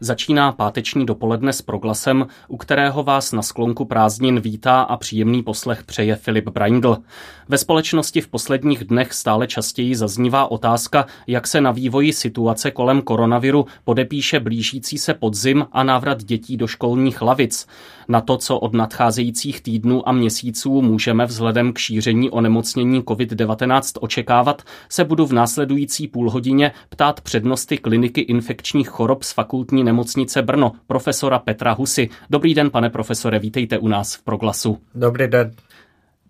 Začíná páteční dopoledne s proglasem, u kterého vás na sklonku prázdnin vítá a příjemný poslech přeje Filip Braindl. Ve společnosti v posledních dnech stále častěji zaznívá otázka, jak se na vývoji situace kolem koronaviru podepíše blížící se podzim a návrat dětí do školních lavic. Na to, co od nadcházejících týdnů a měsíců můžeme vzhledem k šíření onemocnění COVID-19 očekávat, se budu v následující půlhodině ptát přednosty kliniky infekčních chorob z fakultní nemocnice Brno, profesora Petra Husy. Dobrý den, pane profesore, vítejte u nás v Proglasu. Dobrý den.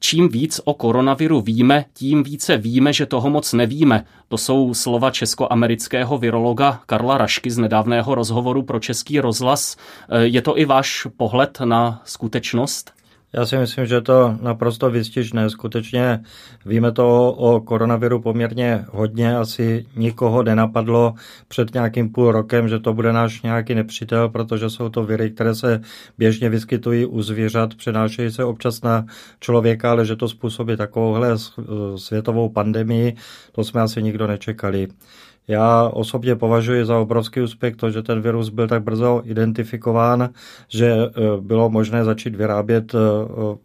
Čím víc o koronaviru víme, tím více víme, že toho moc nevíme. To jsou slova českoamerického virologa Karla Rašky z nedávného rozhovoru pro Český rozhlas. Je to i váš pohled na skutečnost? Já si myslím, že to naprosto vystižné. Skutečně víme to o koronaviru poměrně hodně. Asi nikoho nenapadlo před nějakým půl rokem, že to bude náš nějaký nepřítel, protože jsou to viry, které se běžně vyskytují u zvířat, přenášejí se občas na člověka, ale že to způsobí takovouhle světovou pandemii, to jsme asi nikdo nečekali. Já osobně považuji za obrovský úspěch to, že ten virus byl tak brzo identifikován, že e, bylo možné začít vyrábět e,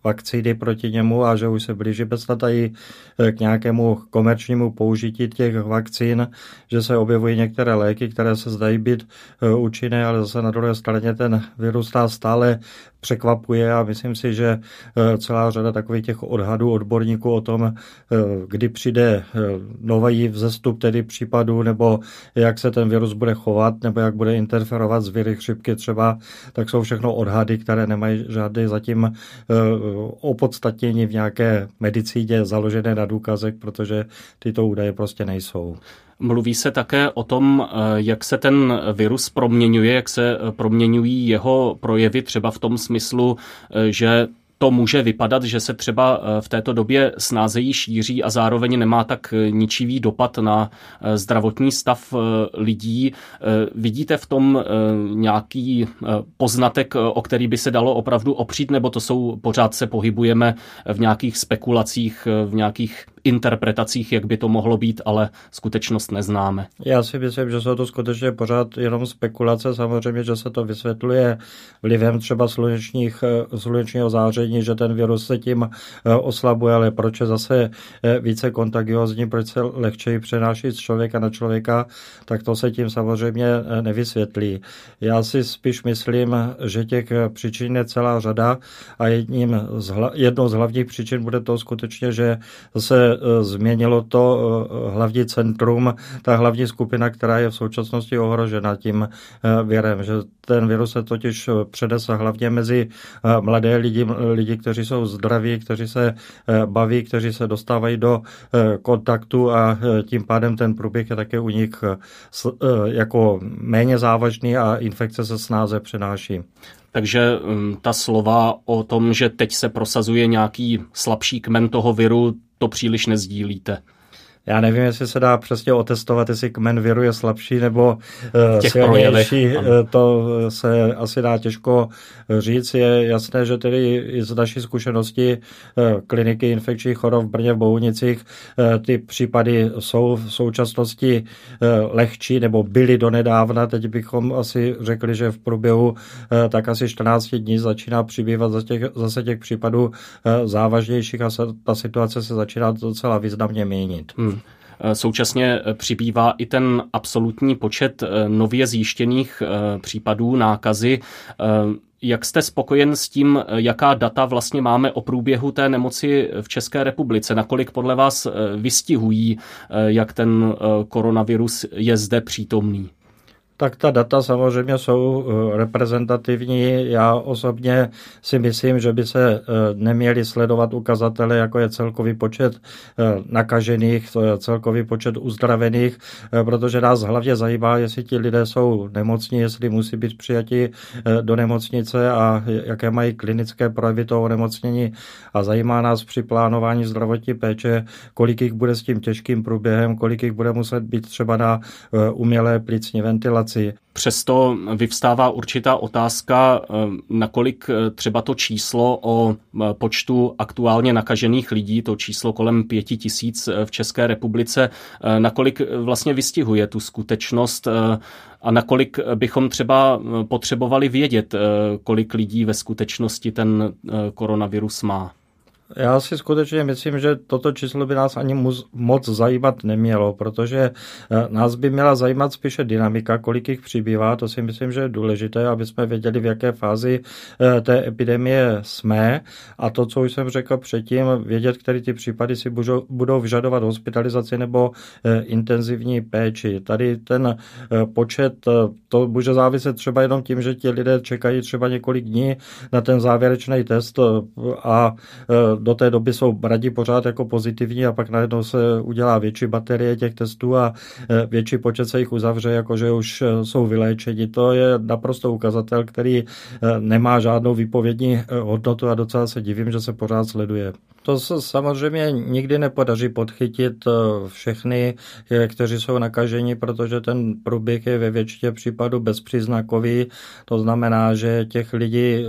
vakcíny proti němu a že už se blíží e, k nějakému komerčnímu použití těch vakcín, že se objevují některé léky, které se zdají být účinné, ale zase na druhé straně ten virus stále překvapuje a myslím si, že celá řada takových těch odhadů odborníků o tom, kdy přijde nový vzestup tedy případů nebo jak se ten virus bude chovat, nebo jak bude interferovat s viry chřipky třeba, tak jsou všechno odhady, které nemají žádný zatím eh, opodstatnění v nějaké medicíně založené na důkazech, protože tyto údaje prostě nejsou. Mluví se také o tom, eh, jak se ten virus proměňuje, jak se eh, proměňují jeho projevy, třeba v tom smyslu, že to může vypadat, že se třeba eh, v této době snázejí šíří a zároveň nemá tak eh, ničivý dopad na eh, zdravotní stav lidí. Vidíte v tom nějaký poznatek, o který by se dalo opravdu opřít, nebo to jsou, pořád se pohybujeme v nějakých spekulacích, v nějakých interpretacích, jak by to mohlo být, ale skutečnost neznáme. Já si myslím, že jsou to skutečně pořád jenom spekulace. Samozřejmě, že se to vysvětluje vlivem třeba slunečních, slunečního záření, že ten virus se tím eh, oslabuje, ale proč je zase eh, více kontagiozní, proč se lehčeji přenáší z člověka na člověka, tak to se tím samozřejmě eh, nevysvětlí. Já si spíš myslím, že těch příčin je celá řada a jedním z hla, jednou z hlavních příčin bude to skutečně, že se Eh, změnilo to eh, hlavní centrum, ta hlavní skupina, která je v současnosti ohrožena tím eh, virem, že ten virus se totiž předesa hlavně mezi mladé lidi, lidi, kteří jsou zdraví, kteří se baví, kteří se dostávají do kontaktu a tím pádem ten průběh je také u nich jako méně závažný a infekce se snáze přenáší. Takže hm, ta slova o tom, že teď se prosazuje nějaký slabší kmen toho viru, to příliš nezdílíte. Já nevím, jestli se dá přesně otestovat, jestli kmen viru je slabší nebo uh, silnější. Eh, to se asi dá těžko říct. Je jasné, že tedy i z naší zkušenosti uh, kliniky infekčních chorob v Brně v Bohunicích uh, ty případy jsou v současnosti lehčí nebo byly donedávna. Teď bychom asi řekli, že v průběhu tak asi 14 dní začíná přibývat zase těch, zase těch případů závažnějších a se, ta situace se začíná docela významně měnit. Hmm. Eh, současně eh, přibývá i ten absolutní počet eh, nově zjištěných případů nákazy. Jak jste spokojen s tím, jaká data vlastně máme o průběhu té nemoci v České republice? Nakolik podle vás vystihují, jak ten koronavirus je zde přítomný? Tak ta data samozřejmě jsou eh, reprezentativní. Já osobně si myslím, že by se eh, neměli sledovat ukazatele, jako je celkový počet eh, nakažených, celkový počet uzdravených, protože nás hlavně zajímá, jestli ti lidé jsou nemocní, jestli musí být přijati do nemocnice a jaké mají klinické projevy toho nemocnění. A zajímá nás při plánování zdravotní péče, kolik jich bude s tím těžkým průběhem, kolik jich bude muset být třeba na umělé plicní ventilaci, vakcinaci. Přesto vyvstává určitá otázka, eh, nakolik eh, třeba to číslo o počtu aktuálně nakažených lidí, to číslo kolem pěti tisíc v České republice, nakolik vlastně vystihuje tu skutečnost a nakolik bychom třeba potřebovali vědět, kolik lidí ve skutečnosti ten koronavirus má. Já si skutečně myslím, že toto číslo by nás ani moc zajímat nemělo, protože eh, nás by měla zajímat spíše dynamika, kolik jich přibývá. To si myslím, že je důležité, aby jsme věděli, v jaké fázi eh, té epidemie jsme. A to, co už jsem řekl předtím, vědět, které ty případy si budou vyžadovat hospitalizaci nebo eh, intenzivní péči. Tady ten počet, to může záviset třeba jenom tím, že ti lidé čekají třeba několik dní na ten závěrečný test a do té doby jsou radí pořád jako pozitivní a pak najednou se udělá větší baterie těch testů a e, větší počet se jich uzavře, jakože už e, jsou vyléčeni. To je naprosto ukazatel, který e, nemá žádnou výpovědní hodnotu a docela se divím, že se pořád sleduje. To se samozřejmě nikdy nepodaří podchytit všechny, kteří jsou nakaženi, protože ten průběh je ve většině případů bezpříznakový. To znamená, že těch lidí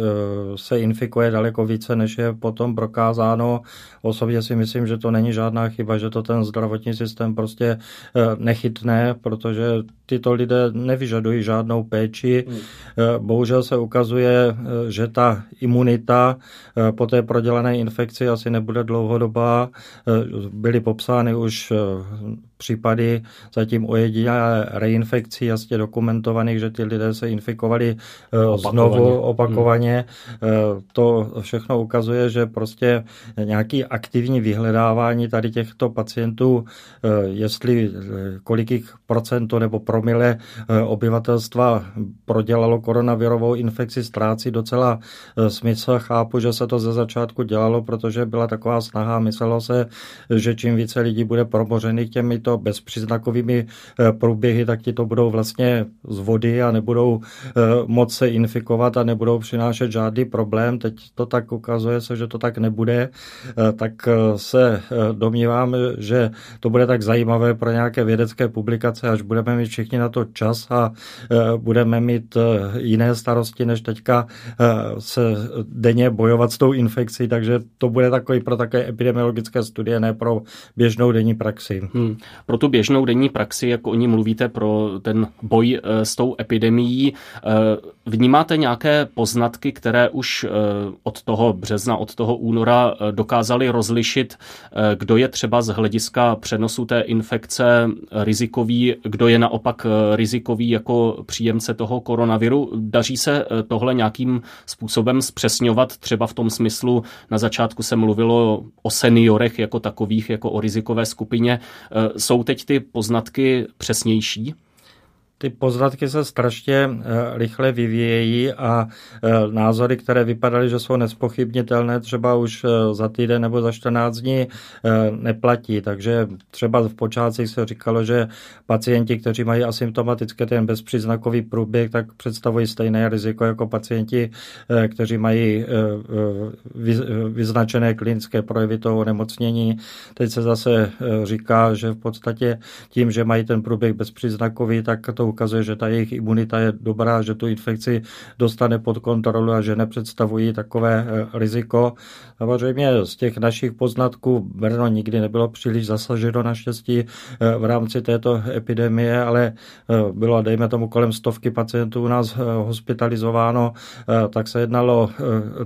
se infikuje daleko více, než je potom prokázáno. Osobně si myslím, že to není žádná chyba, že to ten zdravotní systém prostě eh, nechytne, protože tyto lidé nevyžadují žádnou péči. Hmm. Eh, bohužel se ukazuje, eh, že ta imunita po té prodělané infekci asi nebude dlouhodobá. Byly popsány už případy zatím ojedinělé reinfekcí jasně dokumentovaných, že ty lidé se infikovali opakovaně. znovu opakovaně. Hmm. To všechno ukazuje, že prostě nějaký aktivní vyhledávání tady těchto pacientů, eh, jestli eh, kolik procento nebo promile eh, obyvatelstva prodělalo koronavirovou infekci, ztrácí docela smysl. Chápu, že se to ze začátku dělalo, protože byla taková snaha, myslelo se, že čím více lidí bude promořených těmito bezpříznakovými průběhy, tak ti to budou vlastně z vody a nebudou moc se infikovat a nebudou přinášet žádný problém. Teď to tak ukazuje se, že to tak nebude Eh, tak eh, se eh, domnívám, že to bude tak zajímavé pro nějaké vědecké publikace, až budeme mít všichni na to čas a budeme mít jiné starosti, než teďka se denně bojovat s tou infekcí, takže to bude takový pro také epidemiologické studie, ne pro běžnou denní praxi. Hmm. Pro tu běžnou denní praxi, jak o ní mluvíte, pro ten boj s tou epidemií, vnímáte nějaké poznatky, které už od toho března, od toho února Eh, dokázali rozlišit, eh, kdo je třeba z hlediska přenosu té infekce rizikový, kdo je naopak eh, rizikový jako příjemce toho koronaviru. Daří se tohle nějakým způsobem zpřesňovat, třeba v tom smyslu, na začátku se mluvilo o seniorech jako takových, jako o rizikové skupině. Jsou teď ty poznatky přesnější? Ty poznatky se strašně eh, rychle vyvíjejí a eh, názory, které vypadaly, že jsou nespochybnitelné, třeba už eh, za týden nebo za 14 dní neplatí. Takže třeba v počátcích se říkalo, že pacienti, kteří mají asymptomatické ten bezpříznakový průběh, tak představují stejné riziko jako pacienti, kteří mají vyznačené klinické projevy toho onemocnění. Teď se zase říká, že v podstatě tím, že mají ten průběh bezpříznakový, tak to ukazuje, že ta jejich imunita je dobrá, že tu infekci dostane pod kontrolu a že nepředstavují takové eh, riziko. Samozřejmě z těch našich poznatků Brno nikdy nebylo příliš zasaženo naštěstí eh, v rámci této epidemie, ale eh, bylo, dejme tomu, kolem stovky pacientů u nás hospitalizováno, tak se jednalo,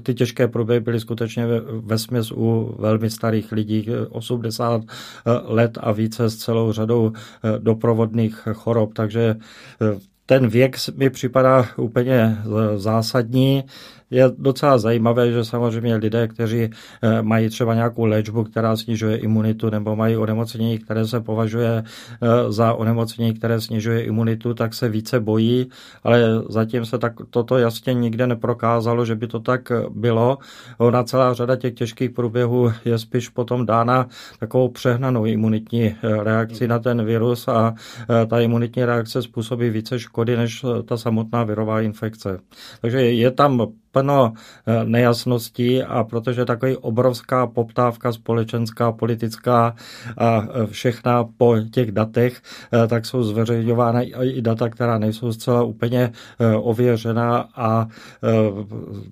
ty těžké průběhy byly skutečně ve směs u velmi starých lidí, 80 let a více s celou řadou doprovodných chorob, takže ten věk mi připadá úplně zásadní. Je docela zajímavé, že samozřejmě lidé, kteří eh, mají třeba nějakou léčbu, která snižuje imunitu, nebo mají onemocnění, které se považuje eh, za onemocnění, které snižuje imunitu, tak se více bojí, ale zatím se tak, toto jasně nikde neprokázalo, že by to tak bylo. Ona celá řada těch těžkých průběhů je spíš potom dána takovou přehnanou imunitní eh, reakci na ten virus a ta imunitní reakce způsobí více škody než ta samotná virová infekce. Takže je tam plno eh, nejasností a protože takový obrovská poptávka společenská, politická a eh, všechna po těch datech, eh, tak jsou zveřejňována i data, která nejsou zcela úplně ověřená a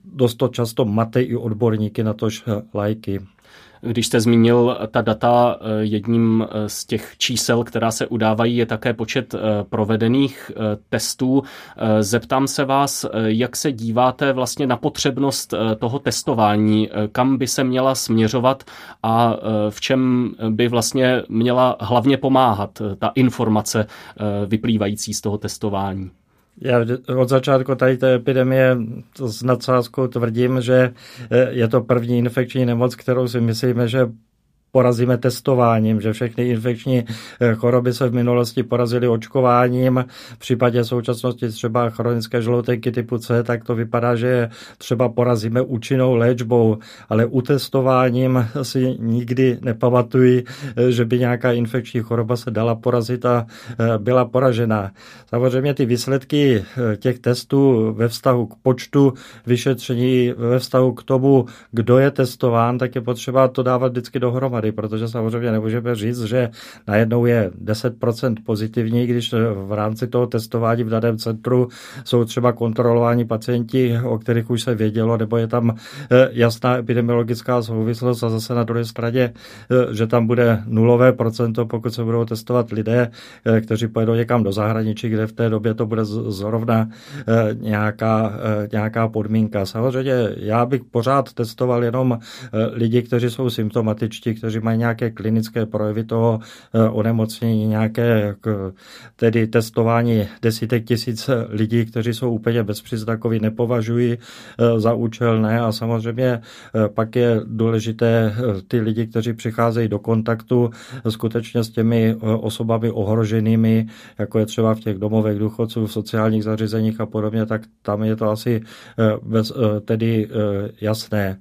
dost to často mate i odborníky na tož lajky. Když jste zmínil ta data, eh, jedním eh, z těch čísel, která se udávají, je také počet eh, provedených testů. Zeptám se vás, jak se díváte vlastně na potřebnost toho testování, kam by se měla směřovat a v čem by vlastně měla hlavně pomáhat ta informace vyplývající z toho testování? Já od začátku tady té epidemie s nadsázkou tvrdím, že je to první infekční nemoc, kterou si myslíme, že porazíme testováním, že všechny infekční eh, choroby se v minulosti porazily očkováním. V případě současnosti třeba chronické žloutenky typu C, tak to vypadá, že třeba porazíme účinnou léčbou, ale u testováním si nikdy nepamatuji, eh, že by nějaká infekční choroba se dala porazit a eh, byla poražená. Samozřejmě ty výsledky těch testů ve vztahu k počtu vyšetření, ve vztahu k tomu, kdo je testován, tak je potřeba to dávat vždycky dohromady dohromady, protože samozřejmě nemůžeme říct, že najednou je 10% pozitivní, když v rámci toho testování v daném centru jsou třeba kontrolováni pacienti, o kterých už se vědělo, nebo je tam eh, jasná epidemiologická souvislost a zase na druhé straně, eh, že tam bude nulové procento, pokud se budou testovat lidé, eh, kteří pojedou někam do zahraničí, kde v té době to bude zrovna nějaká, nějaká podmínka. Samozřejmě já bych pořád testoval jenom lidi, kteří jsou symptomatičtí, kteří kteří mají nějaké klinické projevy toho eh, onemocnění, nějaké tedy testování desítek tisíc lidí, kteří jsou úplně bezpříznakoví, nepovažují eh, za účelné a samozřejmě eh, pak je důležité ty lidi, kteří přicházejí do kontaktu skutečně s těmi osobami ohroženými, jako je třeba v těch domovech důchodců, v sociálních zařízeních a podobně, tak tam je to asi bez, tedy jasné.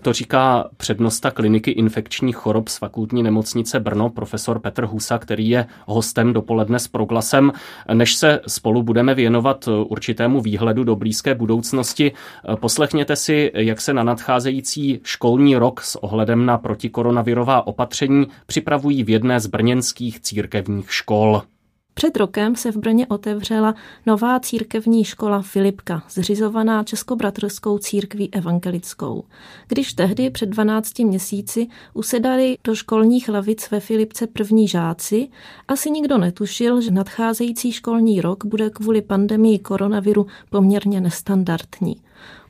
To říká přednosta kliniky infekčních chorob z fakultní nemocnice Brno, profesor Petr Husa, který je hostem dopoledne s proglasem. Než se spolu budeme věnovat určitému výhledu do blízké budoucnosti, poslechněte si, jak se na nadcházející školní rok s ohledem na protikoronavirová opatření připravují v jedné z brněnských církevních škol. Před rokem se v Brně otevřela nová církevní škola Filipka, zřizovaná Českobratrskou církví evangelickou. Když tehdy před 12 měsíci usedali do školních lavic ve Filipce první žáci, asi nikdo netušil, že nadcházející školní rok bude kvůli pandemii koronaviru poměrně nestandardní.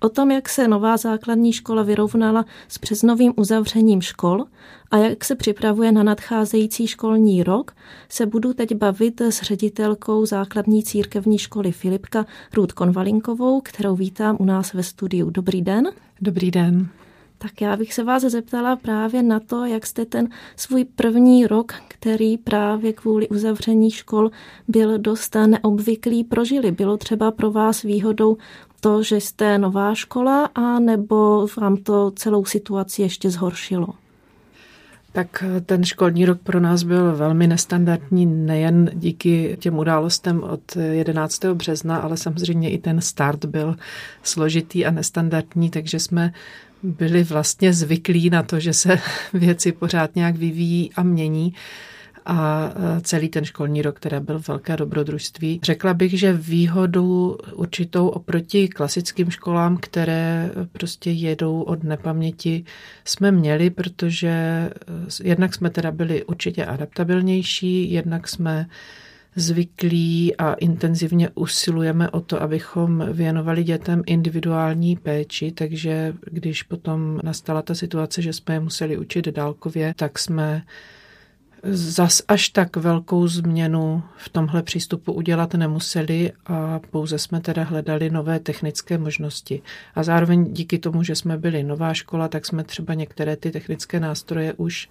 O tom, jak se nová základní škola vyrovnala s přeznovým uzavřením škol a jak se připravuje na nadcházející školní rok, se budu teď bavit s ředitelkou základní církevní školy Filipka Ruth Konvalinkovou, kterou vítám u nás ve studiu. Dobrý den. Dobrý den. Tak já bych se vás zeptala právě na to, jak jste ten svůj první rok, který právě kvůli uzavření škol byl dost neobvyklý, prožili. Bylo třeba pro vás výhodou to, že jste nová škola, a nebo vám to celou situaci ještě zhoršilo? Tak ten školní rok pro nás byl velmi nestandardní, nejen díky těm událostem od 11. března, ale samozřejmě i ten start byl složitý a nestandardní, takže jsme byli vlastně zvyklí na to, že se věci pořád nějak vyvíjí a mění a celý ten školní rok, který byl velké dobrodružství. Řekla bych, že výhodu určitou oproti klasickým školám, které prostě jedou od nepaměti, jsme měli, protože e, jednak jsme teda byli určitě adaptabilnější, jednak jsme zvyklí a intenzivně usilujeme o to, abychom věnovali dětem individuální péči, takže když potom nastala ta situace, že jsme je museli učit dálkově, tak jsme zas až tak velkou změnu v tomhle přístupu udělat nemuseli a pouze jsme teda hledali nové technické možnosti. A zároveň díky tomu, že jsme byli nová škola, tak jsme třeba některé ty technické nástroje už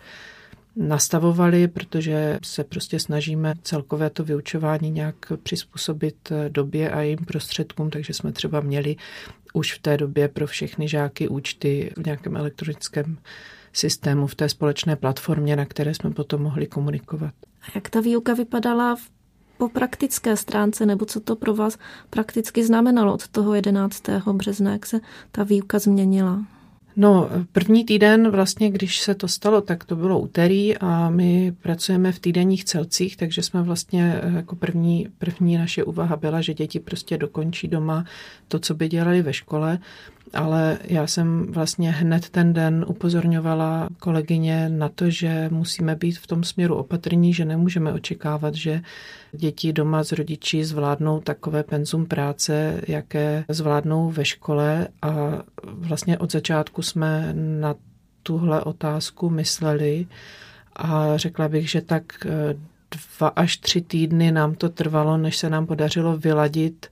nastavovali, protože se prostě snažíme celkové to vyučování nějak přizpůsobit době a jejím prostředkům, takže jsme třeba měli už v té době pro všechny žáky účty v nějakém elektronickém systému, v té společné platformě, na které jsme potom mohli komunikovat. A jak ta výuka vypadala v po praktické stránce, nebo co to pro vás prakticky znamenalo od toho 11. března, jak se ta výuka změnila? No, první týden vlastně, když se to stalo, tak to bylo úterý a my pracujeme v týdenních celcích, takže jsme vlastně eh, jako první, první naše úvaha byla, že děti prostě dokončí doma to, co by dělali ve škole ale já jsem vlastně hned ten den upozorňovala kolegyně na to, že musíme být v tom směru opatrní, že nemůžeme očekávat, že děti doma s rodiči zvládnou takové penzum práce, jaké zvládnou ve škole. A vlastně od začátku jsme na tuhle otázku mysleli. A řekla bych, že tak eh, dva až tři týdny nám to trvalo, než se nám podařilo vyladit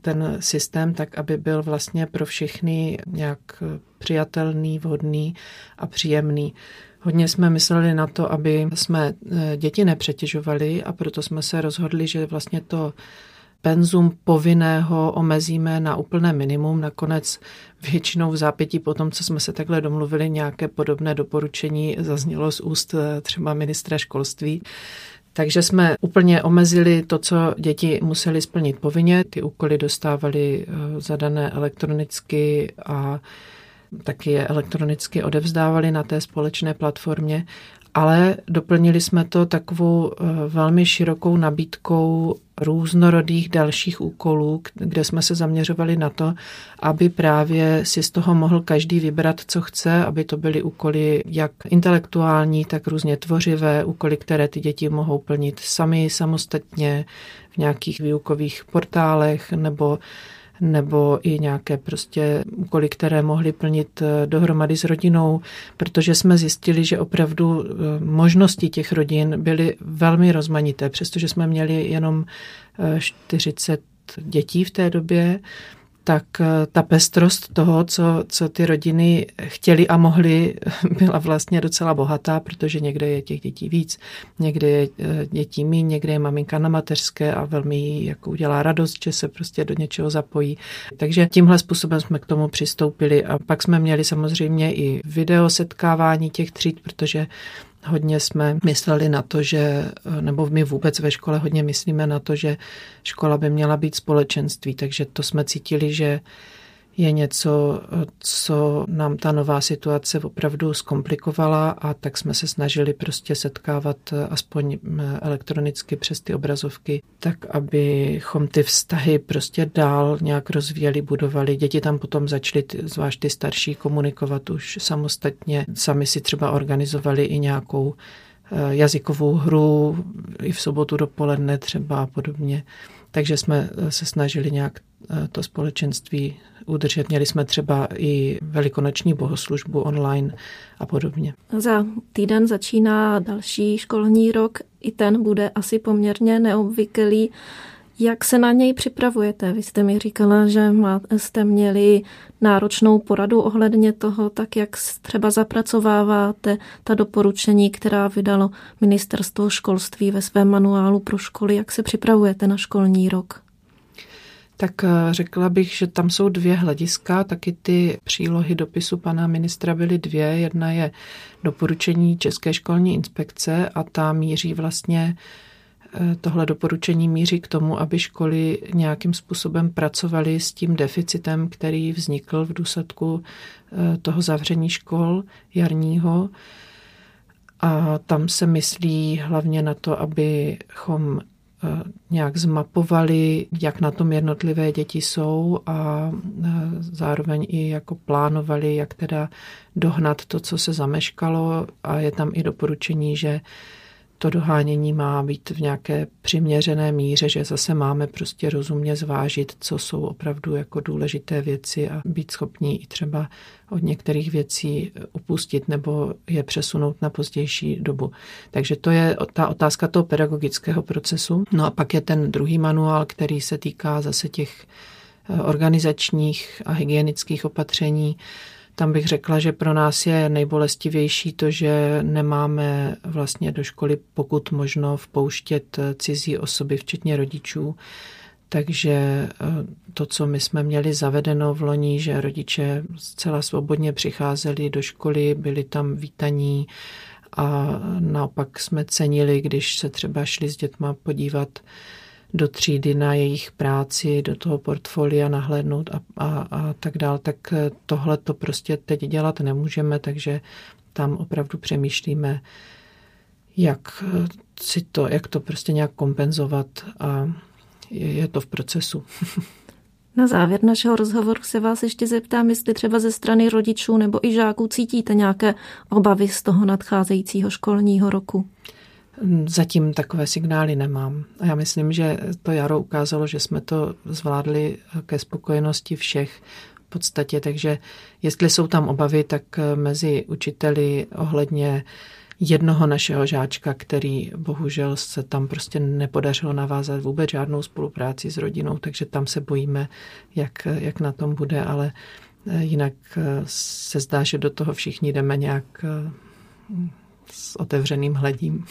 ten systém tak, aby byl vlastně pro všechny nějak přijatelný, vhodný a příjemný. Hodně jsme mysleli na to, aby jsme eh, děti nepřetěžovali a proto jsme se rozhodli, že vlastně to penzum povinného omezíme na úplné minimum. Nakonec většinou v zápětí po tom, co jsme se takhle domluvili, nějaké podobné doporučení zaznělo z úst eh, třeba ministra školství. Takže jsme úplně omezili to, co děti museli splnit povinně. Ty úkoly dostávali eh, zadané elektronicky a taky je elektronicky odevzdávali na té společné platformě ale doplnili jsme to takovou eh, velmi širokou nabídkou různorodých dalších úkolů, kde jsme se zaměřovali na to, aby právě si z toho mohl každý vybrat, co chce, aby to byly úkoly jak intelektuální, tak různě tvořivé, úkoly, které ty děti mohou plnit sami, samostatně, v nějakých výukových portálech nebo nebo i nějaké prostě úkoly, které mohly plnit eh, dohromady s rodinou, protože jsme zjistili, že opravdu eh, možnosti těch rodin byly velmi rozmanité, přestože jsme měli jenom 40 eh, dětí v té době, tak eh, ta pestrost toho, co, co ty rodiny chtěli a mohli, byla vlastně docela bohatá, protože někde je těch dětí víc, někde je eh, dětí mí, někde je maminka na mateřské a velmi jí jako udělá radost, že se prostě do něčeho zapojí. Takže tímhle způsobem jsme k tomu přistoupili a pak jsme měli samozřejmě i video setkávání těch tříd, protože Hodně jsme mysleli na to, že, nebo my vůbec ve škole hodně myslíme na to, že škola by měla být společenství, takže to jsme cítili, že je něco, co nám ta nová situace opravdu zkomplikovala a tak jsme se snažili prostě setkávat aspoň elektronicky přes ty obrazovky, tak abychom ty vztahy prostě dál nějak rozvíjeli, budovali. Děti tam potom začaly, zvlášť ty starší, komunikovat už samostatně. Sami si třeba organizovali i nějakou eh, jazykovou hru i v sobotu dopoledne třeba a podobně. Takže jsme eh, se snažili nějak eh, to společenství udržet. Měli jsme třeba i velikonoční bohoslužbu online a podobně. Za týden začíná další školní rok. I ten bude asi poměrně neobvyklý. Jak se na něj připravujete? Vy jste mi říkala, že jste měli náročnou poradu ohledně toho, tak jak třeba zapracováváte ta doporučení, která vydalo Ministerstvo školství ve svém manuálu pro školy. Jak se připravujete na školní rok? Tak eh, řekla bych, že tam jsou dvě hlediska, taky ty přílohy dopisu pana ministra byly dvě. Jedna je doporučení České školní inspekce a ta míří vlastně eh, Tohle doporučení míří k tomu, aby školy nějakým způsobem pracovaly s tím deficitem, který vznikl v důsledku eh, toho zavření škol jarního. A tam se myslí hlavně na to, abychom nějak zmapovali, jak na tom jednotlivé děti jsou a eh, zároveň i jako plánovali, jak teda dohnat to, co se zameškalo. A je tam i doporučení, že to dohánění má být v nějaké přiměřené míře, že zase máme prostě rozumně zvážit, co jsou opravdu jako důležité věci a být schopní i třeba od některých věcí upustit nebo je přesunout na pozdější dobu. Takže to je ta otázka toho pedagogického procesu. No a pak je ten druhý manuál, který se týká zase těch eh, organizačních a hygienických opatření, tam bych řekla, že pro nás je nejbolestivější to, že nemáme vlastně do školy pokud možno vpouštět cizí osoby, včetně rodičů. Takže eh, to, co my jsme měli zavedeno v loni, že rodiče zcela svobodně přicházeli do školy, byli tam vítaní a naopak jsme cenili, když se třeba šli s dětma podívat do třídy na jejich práci, do toho portfolia nahlédnout a, a, a tak dál, tak tohle to prostě teď dělat nemůžeme, takže tam opravdu přemýšlíme, jak si to, jak to prostě nějak kompenzovat a je, je to v procesu. Na závěr našeho rozhovoru se vás ještě zeptám, jestli třeba ze strany rodičů nebo i žáků cítíte nějaké obavy z toho nadcházejícího školního roku. Zatím takové signály nemám. A já myslím, že to jaro ukázalo, že jsme to zvládli ke spokojenosti všech v podstatě. Takže jestli jsou tam obavy, tak mezi učiteli ohledně jednoho našeho žáčka, který bohužel se tam prostě nepodařilo navázat vůbec žádnou spolupráci s rodinou, takže tam se bojíme, jak, jak na tom bude, ale jinak se zdá, že do toho všichni jdeme nějak s otevřeným hledím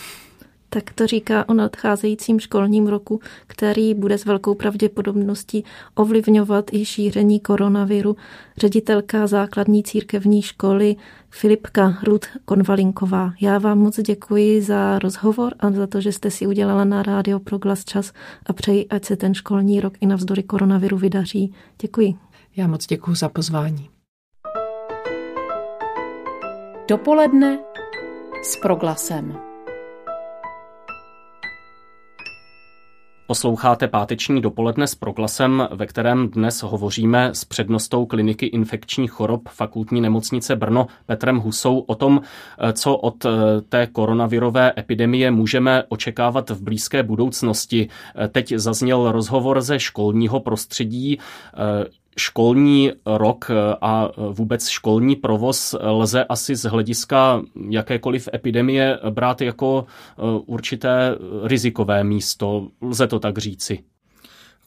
tak to říká o nadcházejícím školním roku, který bude s velkou pravděpodobností ovlivňovat i šíření koronaviru. Ředitelka základní církevní školy Filipka Ruth Konvalinková. Já vám moc děkuji za rozhovor a za to, že jste si udělala na rádio Proglas čas a přeji, ať se ten školní rok i navzdory koronaviru vydaří. Děkuji. Já moc děkuji za pozvání. Dopoledne s Proglasem. Posloucháte páteční dopoledne s proglasem, ve kterém dnes hovoříme s přednostou kliniky infekčních chorob fakultní nemocnice Brno Petrem Husou o tom, co od eh, té koronavirové epidemie můžeme očekávat v blízké budoucnosti. Eh, teď zazněl rozhovor ze školního prostředí eh, školní rok a vůbec školní provoz lze asi z hlediska jakékoliv epidemie brát jako určité rizikové místo. Lze to tak říci.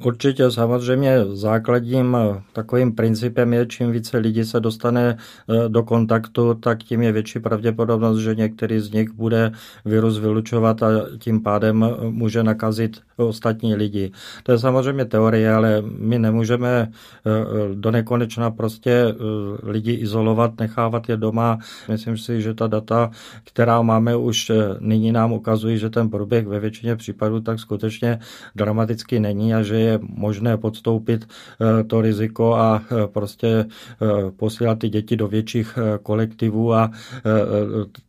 Určitě samozřejmě základním eh, takovým principem je, čím více lidí se dostane eh, do kontaktu, tak tím je větší pravděpodobnost, že některý z nich bude virus vylučovat a tím pádem eh, může nakazit ostatní lidi. To je samozřejmě teorie, ale my nemůžeme do nekonečna prostě lidi izolovat, nechávat je doma. Myslím si, že ta data, která máme už nyní nám ukazují, že ten průběh ve většině případů tak skutečně dramaticky není a že je je možné podstoupit eh, to riziko a eh, prostě eh, posílat ty děti do větších kolektivů a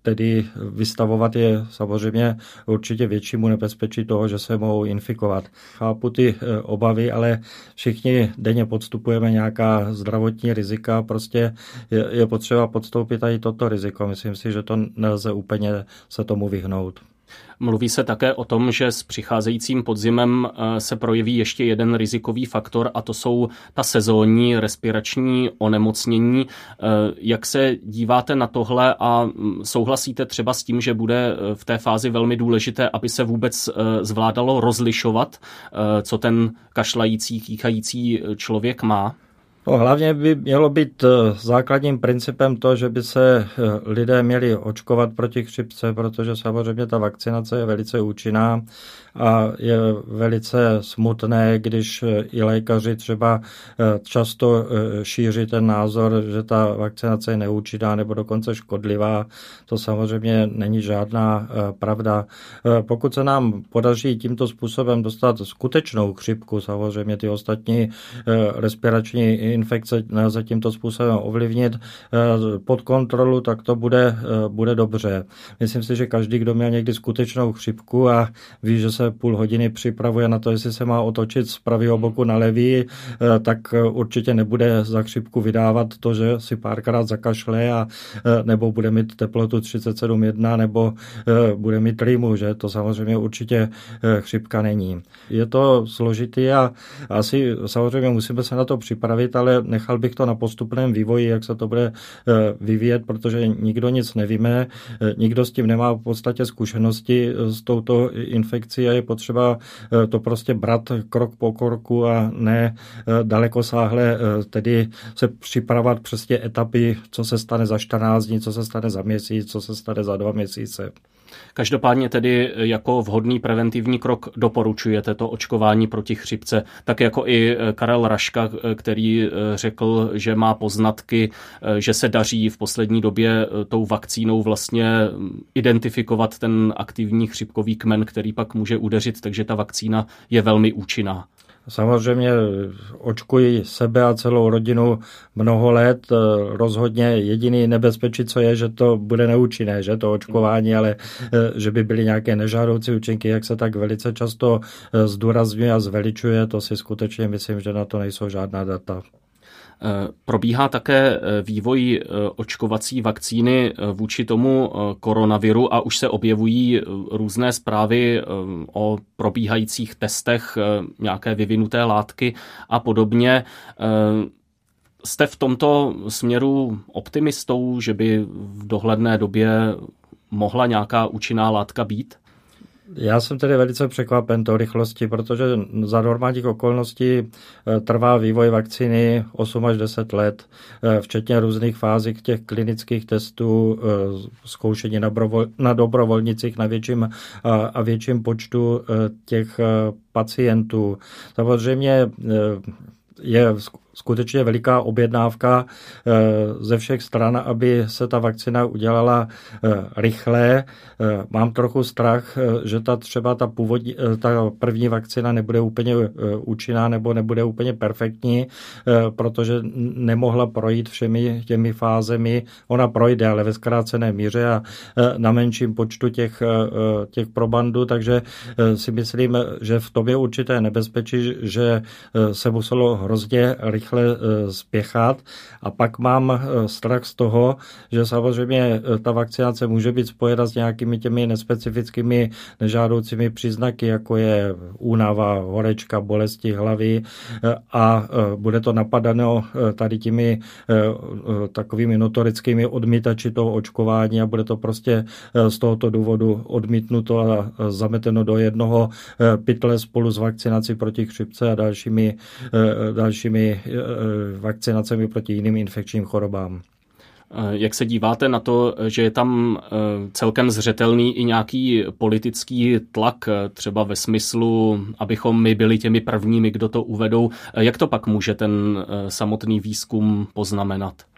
tedy vystavovat je samozřejmě určitě většímu nebezpečí toho, že se mohou infikovat. Chápu ty obavy, ale všichni denně podstupujeme nějaká zdravotní rizika, prostě je, potřeba podstoupit i toto riziko. Myslím si, že to nelze úplně se tomu vyhnout. Mluví se také o tom, že s přicházejícím podzimem eh, se projeví ještě jeden rizikový faktor a to jsou ta sezónní respirační onemocnění. Eh, jak se díváte na tohle a mm, souhlasíte třeba s tím, že bude eh, v té fázi velmi důležité, aby se vůbec zvládalo rozlišovat, co ten kašlající, kýchající člověk má? No, hlavně by mělo být základním principem to, že by se lidé měli očkovat proti chřipce, protože samozřejmě ta vakcinace je velice účinná a je velice smutné, když i lékaři třeba eh, často eh, šíří ten názor, že ta vakcinace je neúčinná nebo dokonce škodlivá. To samozřejmě není žádná eh, pravda. Pokud se nám podaří tímto způsobem dostat skutečnou chřipku, samozřejmě ty ostatní respirační infekce nelze tímto způsobem ovlivnit pod kontrolu, tak to bude, bude dobře. Myslím si, že každý, kdo měl někdy skutečnou chřipku a ví, že se půl hodiny připravuje na to, jestli se má otočit z pravého boku na levý, eh, tak eh, určitě nebude za chřipku vydávat to, že si párkrát zakašle a eh, nebo bude mít teplotu 37,1 nebo bude mít rýmu, že to samozřejmě určitě chřipka není. Je to složitý a asi samozřejmě musíme se na to připravit, ale nechal bych to na postupném vývoji, jak se to bude vyvíjet, protože nikdo nic nevíme, nikdo s tím nemá v podstatě zkušenosti s touto infekcí a je potřeba eh, to prostě brát krok po kroku a ne eh, daleko sáhle eh, tedy se připravovat přes etapy, co se stane za 14 dní, co se stane za měsíc, co se stane za dva měsíce. Každopádně tedy jako vhodný preventivní krok doporučujete to očkování proti chřipce, tak jako i Karel Raška, který řekl, že má poznatky, že se daří v poslední době tou vakcínou vlastně identifikovat ten aktivní chřipkový kmen, který pak může udeřit, takže ta vakcína je velmi účinná. Samozřejmě očkuji sebe a celou rodinu mnoho let. Rozhodně jediný nebezpečí, co je, že to bude neúčinné, že to očkování, ale eh, že by byly nějaké nežádoucí účinky, jak se tak velice často eh, zdůrazňuje a zveličuje, to si skutečně myslím, že na to nejsou žádná data. Eh, probíhá také eh, vývoj eh, očkovací vakcíny vůči tomu koronaviru a už se objevují různé zprávy o probíhajících testech nějaké vyvinuté látky a podobně. Jste v tomto směru optimistou, že by v dohledné době mohla nějaká účinná látka být? Já jsem tedy velice překvapen to rychlosti, protože za normálních okolností eh, trvá vývoj vakcíny 8 až 10 let, eh, včetně různých fází těch klinických testů, eh, zkoušení na, na dobrovolnicích na větším a větším počtu těch pacientů. Samozřejmě je skutečně veliká objednávka eh, ze všech stran, aby se ta vakcina udělala eh, rychle. Eh, mám trochu strach, že ta třeba ta, původní, ta první vakcina nebude úplně účinná nebo nebude úplně perfektní, protože nemohla projít všemi těmi fázemi. Ona projde, ale ve zkrácené míře a na menším počtu těch, těch probandů, takže si myslím, že v tom je určité nebezpečí, že se muselo hrozně rychle rychle eh, spěchat. A pak mám eh, strach z toho, že samozřejmě eh, ta vakcinace může být spojena s nějakými těmi nespecifickými nežádoucími příznaky, jako je únava, horečka, bolesti hlavy a bude to napadano tady těmi takovými notorickými odmítači toho očkování a bude to prostě z tohoto důvodu odmítnuto a zameteno do jednoho pytle spolu s vakcinací proti chřipce a dalšími, dalšími vakcinacemi proti jiným infekčním chorobám. Eh, jak se díváte na to, že je tam eh, celkem zřetelný i nějaký politický tlak, třeba ve smyslu, abychom my byli těmi prvními, kdo to uvedou? Jak to pak může ten samotný výzkum poznamenat?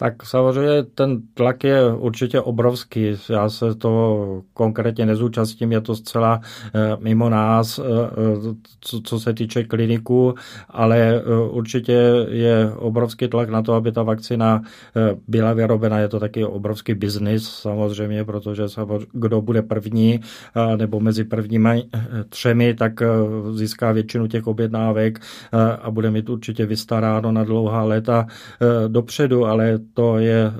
Tak samozřejmě ten tlak je určitě obrovský. Já se to konkrétně nezúčastním, je to zcela eh, mimo nás, eh, eh, co, se týče kliniku, ale určitě je obrovský tlak na to, aby ta vakcina byla vyrobena. Je to taky obrovský biznis samozřejmě, protože kdo bude první nebo mezi prvními třemi, tak získá většinu těch objednávek a bude mít určitě vystaráno na dlouhá léta dopředu, ale to je eh,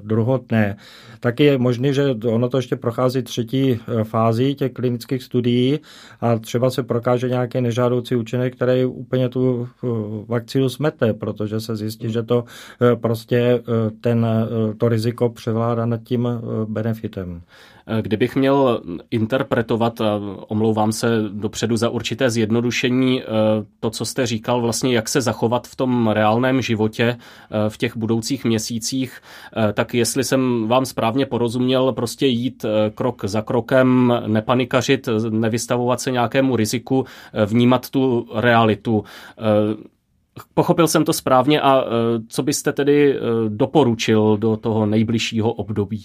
druhotné. Taky je možné, že ono to ještě prochází třetí eh, fázi těch klinických studií a třeba se prokáže nějaký nežádoucí účinek, který úplně tu eh, vakcínu smete, protože se zjistí, že to prostě ten, to riziko převládá nad tím benefitem. Kdybych měl interpretovat, omlouvám se dopředu za určité zjednodušení, eh, to, co jste říkal, vlastně jak se zachovat v tom reálném životě eh, v těch budoucích měsících, eh, tak jestli jsem vám správně porozuměl, prostě jít krok za krokem, nepanikařit, nevystavovat se nějakému riziku, vnímat tu realitu. Pochopil jsem to správně a co byste tedy doporučil do toho nejbližšího období?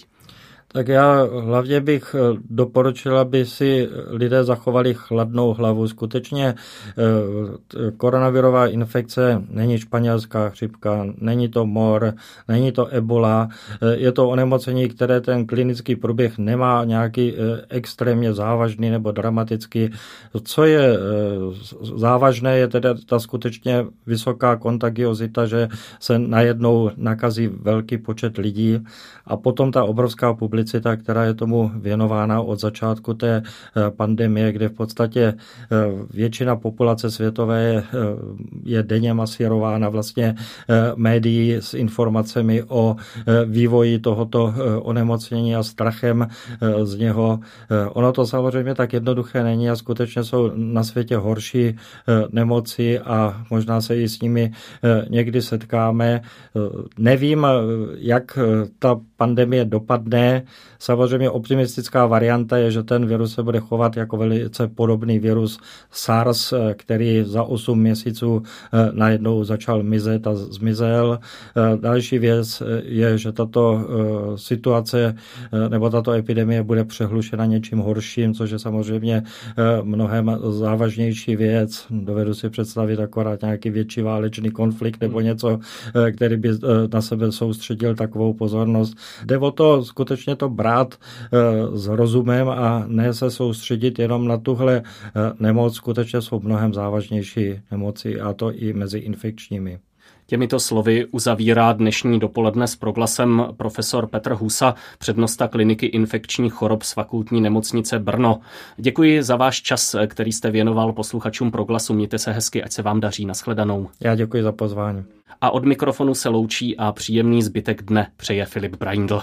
Tak já hlavně bych eh, doporučil, aby si lidé zachovali chladnou hlavu. Skutečně eh, koronavirová infekce není španělská chřipka, není to mor, není to ebola. Eh, je to onemocnění, které ten klinický průběh nemá nějaký extrémně závažný nebo dramatický. Co je závažné, je teda ta skutečně vysoká kontagiozita, že se najednou nakazí velký počet lidí a potom ta obrovská publikace publicita, která je tomu věnována od začátku té eh, pandemie, kde v podstatě eh, většina populace světové je, eh, je denně masírována vlastně médií s informacemi o vývoji tohoto onemocnění a strachem z něho. Ono to samozřejmě tak jednoduché není a skutečně jsou na světě horší nemoci a možná se i s nimi někdy setkáme. Nevím, jak ta pandemie dopadne, samozřejmě optimistická varianta je, že ten virus se bude chovat jako velice podobný virus SARS, který za 8 měsíců najednou začal mizet a zmizel. Další věc je, že tato situace nebo tato epidemie bude přehlušena něčím horším, což je samozřejmě mnohem závažnější věc. Dovedu si představit akorát nějaký větší válečný konflikt nebo něco, který by na sebe soustředil takovou pozornost. Jde o to skutečně to brát s rozumem a ne se soustředit jenom na tuhle nemoc. Skutečně jsou mnohem závažnější nemoci a to i mezi infekčními. Těmito slovy uzavírá dnešní dopoledne s proglasem profesor Petr Husa, přednosta kliniky infekčních chorob z fakultní nemocnice Brno. Děkuji za váš čas, který jste věnoval posluchačům proglasu. Mějte se hezky, ať se vám daří. Naschledanou. Já děkuji za pozvání. A od mikrofonu se loučí a příjemný zbytek dne přeje Filip Braindl.